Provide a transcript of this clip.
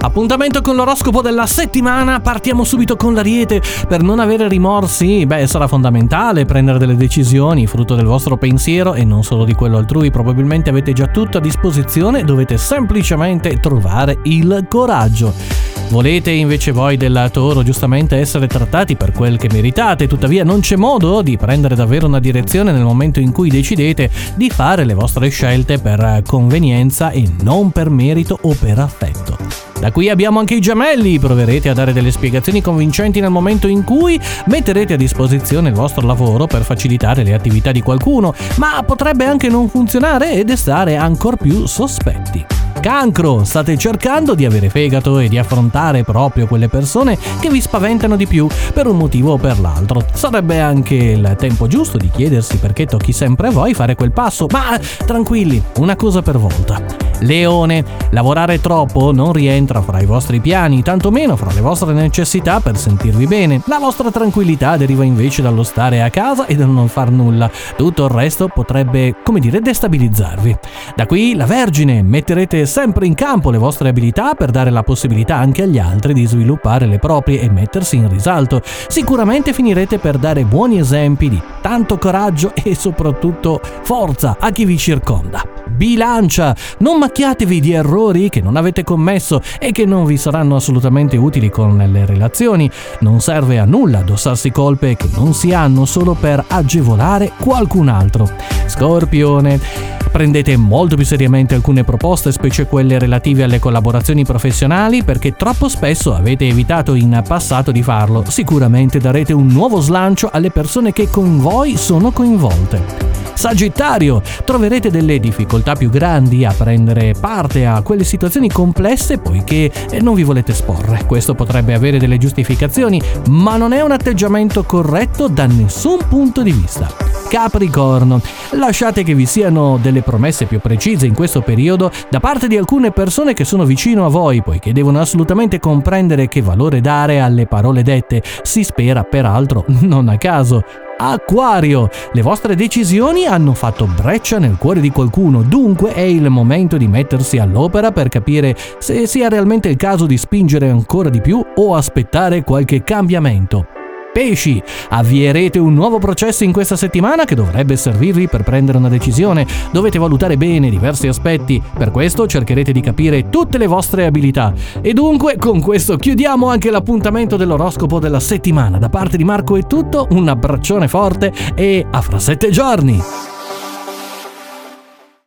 Appuntamento con l'oroscopo della settimana, partiamo subito con l'ariete. Per non avere rimorsi, beh, sarà fondamentale prendere delle decisioni frutto del vostro pensiero e non solo di quello altrui. Probabilmente avete già tutto a disposizione, dovete semplicemente trovare il coraggio. Volete invece voi del toro giustamente essere trattati per quel che meritate, tuttavia non c'è modo di prendere davvero una direzione nel momento in cui decidete di fare le vostre scelte per convenienza e non per merito o per affetto. Da qui abbiamo anche i gemelli, proverete a dare delle spiegazioni convincenti nel momento in cui metterete a disposizione il vostro lavoro per facilitare le attività di qualcuno, ma potrebbe anche non funzionare e destare ancora più sospetti. Cancro, state cercando di avere fegato e di affrontare proprio quelle persone che vi spaventano di più per un motivo o per l'altro. Sarebbe anche il tempo giusto di chiedersi perché tocchi sempre a voi fare quel passo, ma tranquilli, una cosa per volta. Leone, lavorare troppo non rientra fra i vostri piani, tantomeno fra le vostre necessità per sentirvi bene. La vostra tranquillità deriva invece dallo stare a casa e dal non far nulla. Tutto il resto potrebbe, come dire, destabilizzarvi. Da qui la Vergine, metterete sempre in campo le vostre abilità per dare la possibilità anche agli altri di sviluppare le proprie e mettersi in risalto. Sicuramente finirete per dare buoni esempi di tanto coraggio e soprattutto forza a chi vi circonda. Bilancia, non macchiatevi di errori che non avete commesso e che non vi saranno assolutamente utili con le relazioni. Non serve a nulla addossarsi colpe che non si hanno solo per agevolare qualcun altro. Scorpione, Prendete molto più seriamente alcune proposte, specie quelle relative alle collaborazioni professionali, perché troppo spesso avete evitato in passato di farlo. Sicuramente darete un nuovo slancio alle persone che con voi sono coinvolte. Sagittario, troverete delle difficoltà più grandi a prendere parte a quelle situazioni complesse poiché non vi volete esporre. Questo potrebbe avere delle giustificazioni, ma non è un atteggiamento corretto da nessun punto di vista. Capricorno. Lasciate che vi siano delle promesse più precise in questo periodo da parte di alcune persone che sono vicino a voi, poiché devono assolutamente comprendere che valore dare alle parole dette. Si spera peraltro non a caso. Acquario, le vostre decisioni hanno fatto breccia nel cuore di qualcuno, dunque è il momento di mettersi all'opera per capire se sia realmente il caso di spingere ancora di più o aspettare qualche cambiamento pesci. Avvierete un nuovo processo in questa settimana che dovrebbe servirvi per prendere una decisione. Dovete valutare bene diversi aspetti, per questo cercherete di capire tutte le vostre abilità. E dunque con questo chiudiamo anche l'appuntamento dell'oroscopo della settimana. Da parte di Marco è tutto, un abbraccione forte e a fra sette giorni!